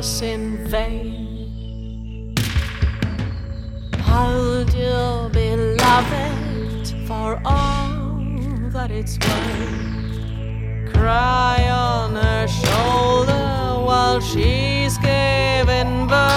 us in vain. Hold your beloved for all that it's worth. Cry on her shoulder while she's giving birth.